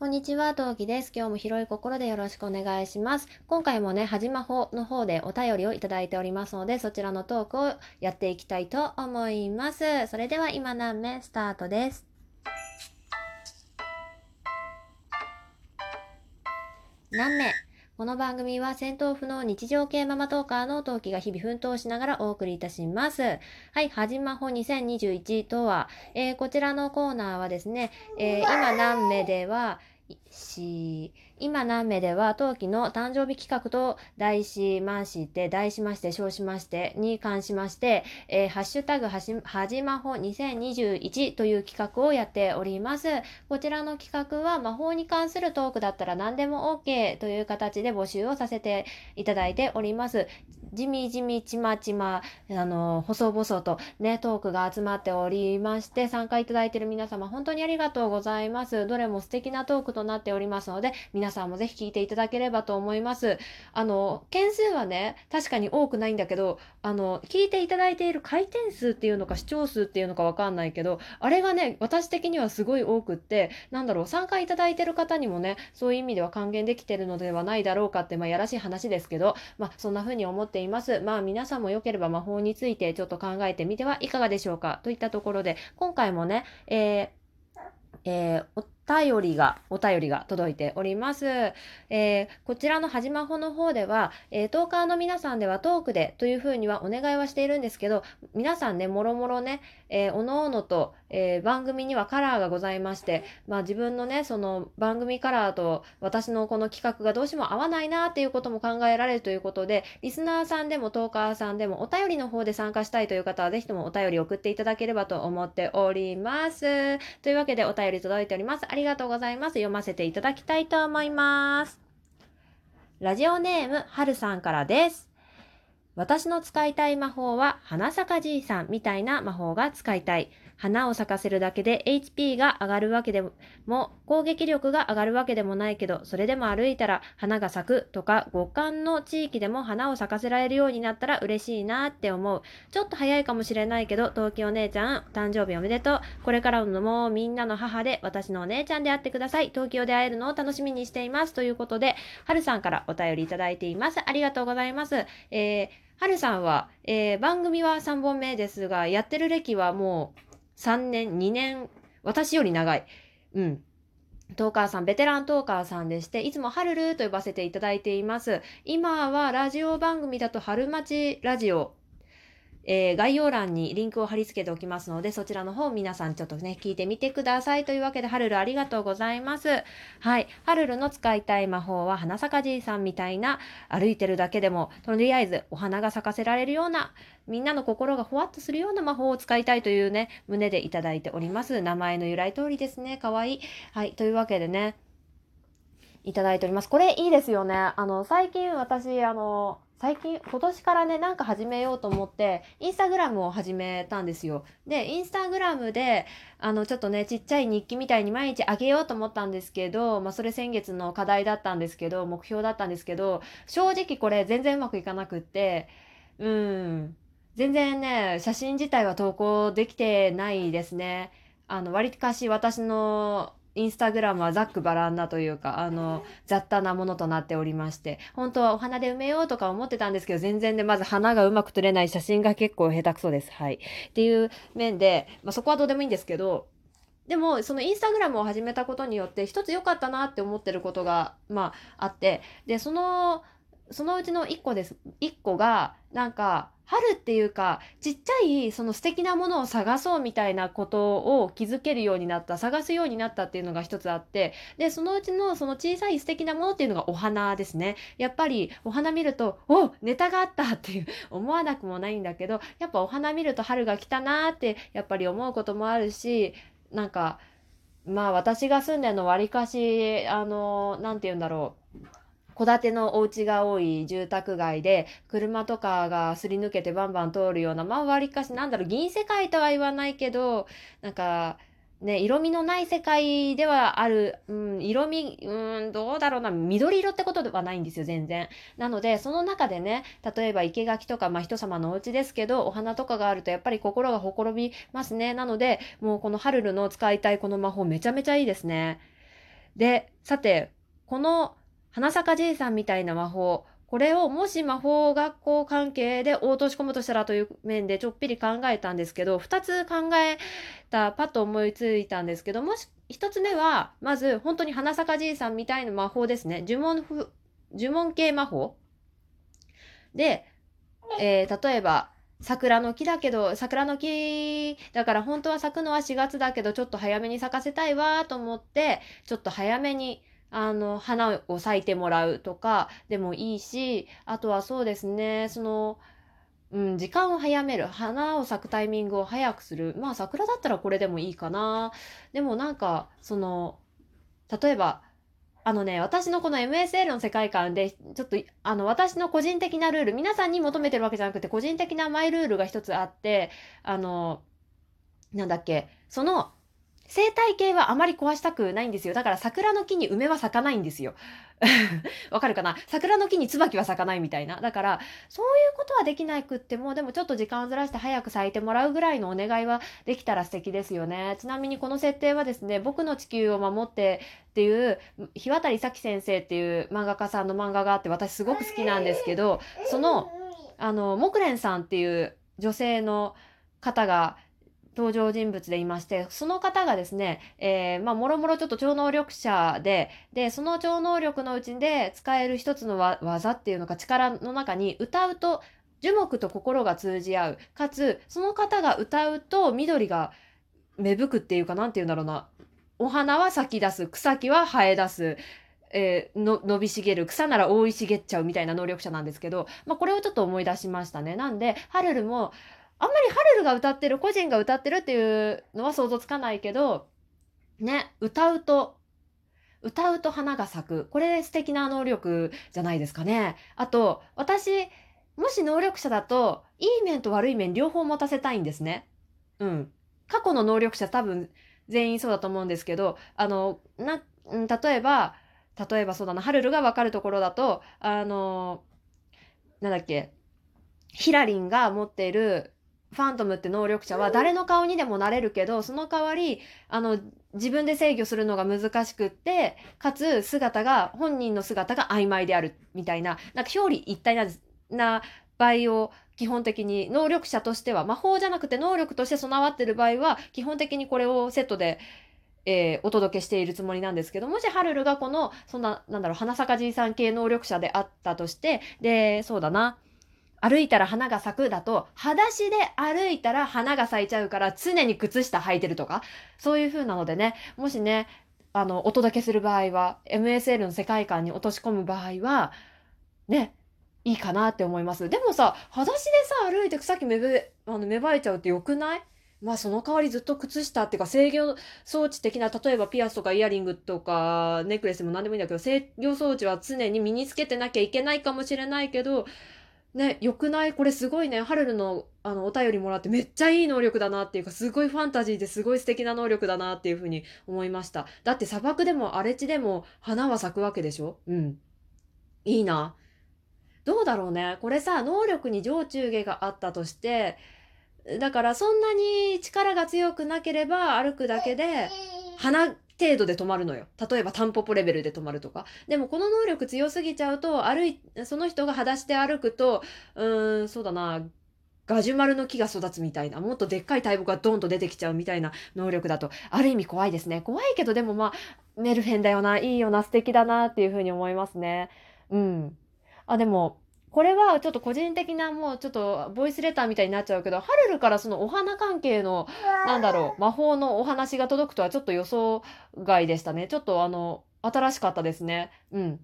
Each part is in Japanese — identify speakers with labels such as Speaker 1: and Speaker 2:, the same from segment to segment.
Speaker 1: こんにちは、陶器です。今日も広い心でよろしくお願いします。今回もね、はじまほの方でお便りをいただいておりますので、そちらのトークをやっていきたいと思います。それでは今何目スタートです？何目この番組は戦闘不能日常系ママトーカーの陶器が日々奮闘しながらお送りいたします。はい、はじまほ2021とは、えーこちらのコーナーはですね、えー今何目では、し、今何名では当期の誕生日企画と題しまして、題しまして、称しまして、に関しまして、えーハッシュタグはし、はじまほ2021という企画をやっております。こちらの企画は魔法に関するトークだったら何でも OK という形で募集をさせていただいております。じみじみちまちま、あの、細々とね、トークが集まっておりまして、参加いただいている皆様、本当にありがとうございます。どれも素敵なトークとなっておりますので、皆さんもぜひ聞いていただければと思います。あの、件数はね、確かに多くないんだけど、あの、聞いていただいている回転数っていうのか視聴数っていうのかわかんないけど、あれがね、私的にはすごい多くって、なんだろう、参加いただいている方にもね、そういう意味では還元できてるのではないだろうかって、まあ、やらしい話ですけど、まあ、そんな風に思っています。まあ、皆さんもよければ魔法についてちょっと考えてみてはいかがでしょうかといったところで、今回もね、えーえー便りが、お便りが届いております。えーこちらのはじまほの方では、えートーカーの皆さんではトークでというふうにはお願いはしているんですけど、皆さんね、もろもろね、えーおのおのと、えー番組にはカラーがございまして、まあ自分のね、その番組カラーと私のこの企画がどうしても合わないなっていうことも考えられるということで、リスナーさんでもトーカーさんでもお便りの方で参加したいという方はぜひともお便り送っていただければと思っております。というわけでお便り届いております。ありりがとうございます。読ませていただきたいと思います。ラジオネームはるさんからです。私の使いたい魔法は花咲かじいさんみたいな魔法が使いたい。花を咲かせるだけで HP が上がるわけでも攻撃力が上がるわけでもないけどそれでも歩いたら花が咲くとか極寒の地域でも花を咲かせられるようになったら嬉しいなって思う。ちょっと早いかもしれないけど、陶器お姉ちゃん、誕生日おめでとう。これからのもうみんなの母で、私のお姉ちゃんであってください。東京で会えるのを楽しみにしています。ということで、はるさんからお便りいただいています。ありがとうございます。えー、はるさんは、えー番組は3本目ですが、やってる歴はもう3年、2年、私より長い。うん。トーカーさん、ベテラントーカーさんでして、いつもハルルと呼ばせていただいています。今はラジオ番組だと春町ラジオ、えー概要欄にリンクを貼り付けておきますので、そちらの方皆さんちょっとね、聞いてみてください。というわけで、ハルルありがとうございます。はい。ハルルの使いたい魔法は、花咲かじいさんみたいな、歩いてるだけでも、とりあえずお花が咲かせられるような、みんなの心がほわっとするような魔法を使いたいというね、胸でいただいております。名前の由来通りですね。かわいい。はい。というわけでね、いただいております。これいいですよね。あの、最近私、あの、最近、今年からね、なんか始めようと思って、インスタグラムを始めたんですよ。で、インスタグラムで、あの、ちょっとね、ちっちゃい日記みたいに毎日あげようと思ったんですけど、まあ、それ先月の課題だったんですけど、目標だったんですけど、正直これ全然うまくいかなくって、うん、全然ね、写真自体は投稿できてないですね。あの、割かし私のインスタグラムはざっくばらんなというか、あの、雑多なものとなっておりまして、本当はお花で埋めようとか思ってたんですけど、全然ね、まず花がうまく撮れない写真が結構下手くそです。はい。っていう面で、まあ、そこはどうでもいいんですけど、でも、そのインスタグラムを始めたことによって、一つ良かったなって思ってることが、まあ、あって、で、その、そのうちの一個です。一個が、なんか、春っていうか、ちっちゃい、その素敵なものを探そうみたいなことを気づけるようになった、探すようになったっていうのが一つあって、で、そのうちのその小さい素敵なものっていうのがお花ですね。やっぱりお花見ると、おネタがあったっていう 思わなくもないんだけど、やっぱお花見ると春が来たなーってやっぱり思うこともあるし、なんか、まあ私が住んでるのわりかし、あの、なんて言うんだろう。戸建てのお家が多い住宅街で、車とかがすり抜けてバンバン通るような、まあ割かし、なんだろう、銀世界とは言わないけど、なんか、ね、色味のない世界ではある、うん、色味、うん、どうだろうな、緑色ってことではないんですよ、全然。なので、その中でね、例えば生垣とか、まあ人様のお家ですけど、お花とかがあるとやっぱり心がほころびますね。なので、もうこのハルルの使いたいこの魔法めちゃめちゃいいですね。で、さて、この花坂じいさんみたいな魔法、これをもし魔法学校関係で落とし込むとしたらという面でちょっぴり考えたんですけど、二つ考えた、パッと思いついたんですけど、もし、一つ目は、まず本当に花坂じいさんみたいな魔法ですね。呪文ふ、呪文系魔法で、えー、例えば、桜の木だけど、桜の木だから本当は咲くのは4月だけど、ちょっと早めに咲かせたいわと思って、ちょっと早めにあの、花を咲いてもらうとかでもいいし、あとはそうですね、その、うん、時間を早める。花を咲くタイミングを早くする。まあ、桜だったらこれでもいいかな。でもなんか、その、例えば、あのね、私のこの MSL の世界観で、ちょっと、あの、私の個人的なルール、皆さんに求めてるわけじゃなくて、個人的なマイルールが一つあって、あの、なんだっけ、その、生態系はあまり壊したくないんですよ。だから桜の木に梅は咲かないんですよ。わかるかな？桜の木に椿は咲かないみたいな。だから、そういうことはできなくっても、でもちょっと時間をずらして早く咲いてもらうぐらいのお願いはできたら素敵ですよね。ちなみにこの設定はですね、僕の地球を守ってっていう、日渡咲先生っていう漫画家さんの漫画があって、私すごく好きなんですけど、その、あの、木蓮さんっていう女性の方が、登場人物でいまして、その方がですね、えー、まあ、もろもろちょっと超能力者で、で、その超能力のうちで使える一つの技っていうのか力の中に歌うと樹木と心が通じ合う。かつ、その方が歌うと緑が芽吹くっていうかなんて言うんだろうな。お花は咲き出す。草木は生え出す。えー、の伸び茂る草なら覆い茂っちゃうみたいな能力者なんですけど、まあ、これをちょっと思い出しましたね。なんで、ハルルもあんまりハルルが歌ってる、個人が歌ってるっていうのは想像つかないけど、ね、歌うと、歌うと花が咲く。これ素敵な能力じゃないですかね。あと、私、もし能力者だと、いい面と悪い面両方持たせたいんですね。うん。過去の能力者多分全員そうだと思うんですけど、あの、な、例えば、例えばそうだな、ハルルがわかるところだと、あの、なんだっけ、ヒラリンが持っているファントムって能力者は誰の顔にでもなれるけど、その代わり、あの、自分で制御するのが難しくって、かつ姿が、本人の姿が曖昧であるみたいな、なんか表裏一体な、な場合を基本的に能力者としては、魔法じゃなくて能力として備わってる場合は、基本的にこれをセットで、えー、お届けしているつもりなんですけど、もしハルルがこの、そんな、なんだろう、花坂じいさん系能力者であったとして、で、そうだな、歩いたら花が咲くだと、裸足で歩いたら花が咲いちゃうから常に靴下履いてるとか、そういう風なのでね、もしね、あの、お届けする場合は、MSL の世界観に落とし込む場合は、ね、いいかなって思います。でもさ、裸足でさ、歩いてさっき芽生あの芽生えちゃうってよくない？まあその代わりずっと靴下っていうか制御装置的な、例えばピアスとかイヤリングとかネックレスでも何でもいいんだけど、制御装置は常に身につけてなきゃいけないかもしれないけど、ね、よくない？これすごいね、ハルルのあのお便りもらってめっちゃいい能力だなっていうか、すごいファンタジーですごい素敵な能力だなっていうふうに思いました。だって砂漠でも荒れ地でも花は咲くわけでしょ？うん。いいな。どうだろうね。これさ、能力に上中下があったとして、だからそんなに力が強くなければ歩くだけで、花程度で止まるのよ。例えばタンポポレベルで止まるとか。でもこの能力強すぎちゃうと、歩い、その人が裸足で歩くと、うーん、そうだな、ガジュマルの木が育つみたいな、もっとでっかい大木がドンと出てきちゃうみたいな能力だと、ある意味怖いですね。怖いけどでもまあ、メルヘンだよな、いいよな、素敵だなっていうふうに思いますね。うん。あ、でも、これはちょっと個人的なもうちょっとボイスレターみたいになっちゃうけど、ハルルからそのお花関係の、なんだろう、魔法のお話が届くとはちょっと予想外でしたね。ちょっとあの、新しかったですね。うん。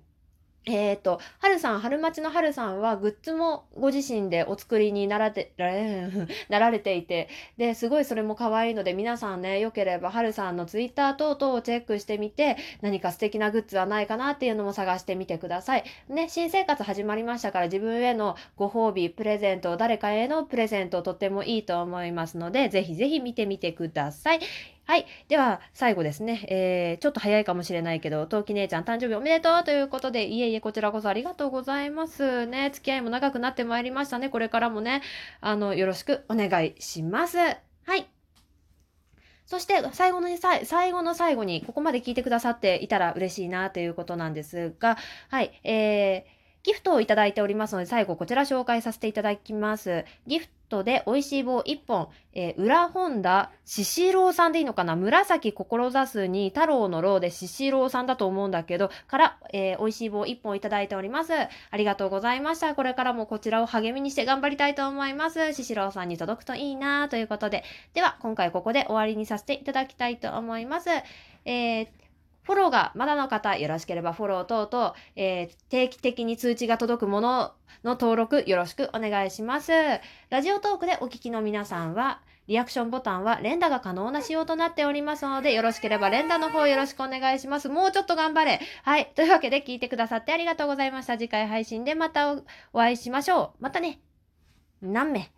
Speaker 1: えっ、ー、と、はるさん、春町のはるさんはグッズもご自身でお作りになられ なられていて、で、すごいそれも可愛いので、皆さんね、よければはるさんのツイッター等々をチェックしてみて、何か素敵なグッズはないかなっていうのも探してみてください。ね、新生活始まりましたから自分へのご褒美、プレゼント、誰かへのプレゼントとってもいいと思いますので、ぜひぜひ見てみてください。はい。では、最後ですね。えー、ちょっと早いかもしれないけど、陶器姉ちゃん誕生日おめでとうということで、いえいえ、こちらこそありがとうございますね。付き合いも長くなってまいりましたね。これからもね、あの、よろしくお願いします。はい。そして最後の最後の最後にここまで聞いてくださっていたら嬉しいなということなんですが、はい、えーギフトをいただいておりますので、最後こちら紹介させていただきます。ギフトで美味しい棒1本、えー、裏本田ししろうさんでいいのかな？紫志すに太郎のろうでししろうさんだと思うんだけど、から、えー、美味しい棒1本いただいております。ありがとうございました。これからもこちらを励みにして頑張りたいと思います。ししろうさんに届くといいなということで。では、今回ここで終わりにさせていただきたいと思います。えーフォローがまだの方、よろしければフォロー等々、えー、定期的に通知が届くものの登録よろしくお願いします。ラジオトークでお聞きの皆さんは、リアクションボタンは連打が可能な仕様となっておりますので、よろしければ連打の方よろしくお願いします。もうちょっと頑張れ。はい。というわけで聞いてくださってありがとうございました。次回配信でまたお会いしましょう。またね。何名？